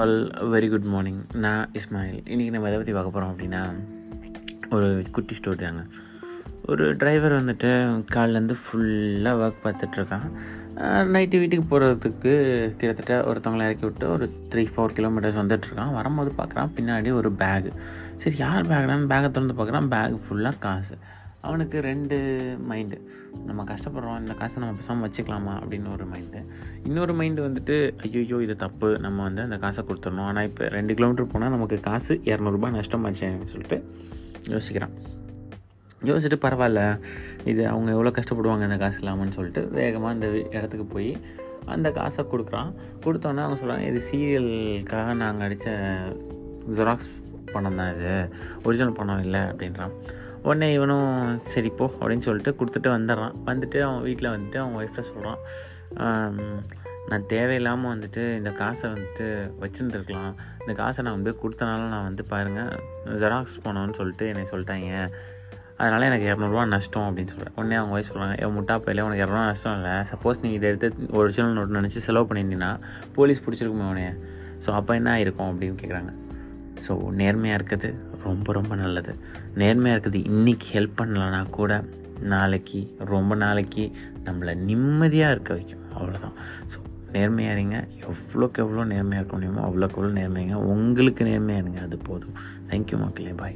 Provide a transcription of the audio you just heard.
All very good morning நான் இஸ்மாயில். இன்றைக்கி நம்ம எதை பற்றி பார்க்க போகிறோம் அப்படின்னா ஒரு குட்டி ஸ்டோரி தாங்க. ஒரு டிரைவர் வந்துட்டு காலிலேருந்து ஃபுல்லாக ஒர்க் பார்த்துட்ருக்கான் நைட்டு வீட்டுக்கு போகிறதுக்கு கிட்டத்தட்ட ஒருத்தவங்களை இறக்கி விட்டு ஒரு த்ரீ ஃபோர் கிலோமீட்டர்ஸ் வந்துட்டுருக்கான் வரும்போது பார்க்குறான் பின்னாடி ஒரு பேகு சரி யார் பேக்டான்னு பேக்கை திறந்து பார்க்குறான். பேக் ஃபுல்லாக காசு. அவனுக்கு ரெண்டு மைண்டு நம்ம கஷ்டப்படுறோம் இந்த காசை நம்ம பேசாமல் வச்சுக்கலாமா அப்படின்னு ஒரு மைண்டு இன்னொரு மைண்டு வந்துட்டு ஐயோ இது தப்பு. நம்ம வந்து அந்த காசை கொடுத்துடணும். ஆனால் இப்போ ரெண்டு கிலோமீட்டர் போனால் நமக்கு காசு இரநூறுபா நஷ்டமாச்சு அப்படின்னு சொல்லிட்டு யோசிக்கிறான். யோசிச்சுட்டு பரவாயில்ல இது அவங்க எவ்வளோ கஷ்டப்படுவாங்க இந்த காசு இல்லாமல்னு சொல்லிட்டு வேகமாக அந்த இடத்துக்கு போய் அந்த காசை கொடுக்குறான். கொடுத்தோன்னே அவங்க சொல்கிறாங்க இது சீரியலுக்காக நாங்கள் அடித்த ஜெராக்ஸ் பணம் தான் இது. ஒரிஜினல் பணம் இல்லை அப்படின்றான். உடனே இவனும் சரி போ அப்படின்னு சொல்லிட்டு கொடுத்துட்டு வந்துடுறான். வந்துட்டு அவன் வீட்டில் வந்துட்டு அவன் ஒய்ஃப்ட்ட சொல்கிறான் நான் தேவையில்லாமல் வந்துட்டு இந்த காசை வந்துட்டு வச்சுருந்துருக்கலாம். இந்த காசை நான் வந்து கொடுத்தனால நான் வந்து பாருங்கள் ஜெராக்ஸ் போனோன்னு சொல்லிட்டு என்னை சொல்லிட்டாங்க. அதனால் எனக்கு இரநூறுவா நஷ்டம் அப்படின்னு சொல்கிறேன் உடனே அவங்க வயசு சொல்கிறாங்க என் முட்டா பையில உனக்கு இரநூறுவா நஷ்டம் இல்லை. சப்போஸ் நீ இதை எடுத்து ஒரிஜினல் நோட் நினச்சி செலவு பண்ணியிருந்தீங்கன்னா போலீஸ் பிடிச்சிருக்குமே உனைய ஸோ அப்போ என்ன ஆயிருக்கும்? அப்படின்னு கேட்குறாங்க ஸோ நேர்மையாக இருக்கிறது ரொம்ப ரொம்ப நல்லது. நேர்மையாக இருக்கிறது இன்றைக்கி ஹெல்ப் பண்ணலன்னா கூட நாளைக்கு ரொம்ப நாளைக்கு நம்மளை நிம்மதியாக இருக்க வைக்கும். அவ்வளோதான் ஸோ நேர்மையாக இருங்க. எவ்வளோக்கு எவ்வளோ நேர்மையாக இருக்க முடியுமோ அவ்வளோக்கு எவ்வளோ நேர்மையாக உங்களுக்கு நேர்மையாக இருங்க. அது போதும். தேங்க்யூ மக்களே. பாய்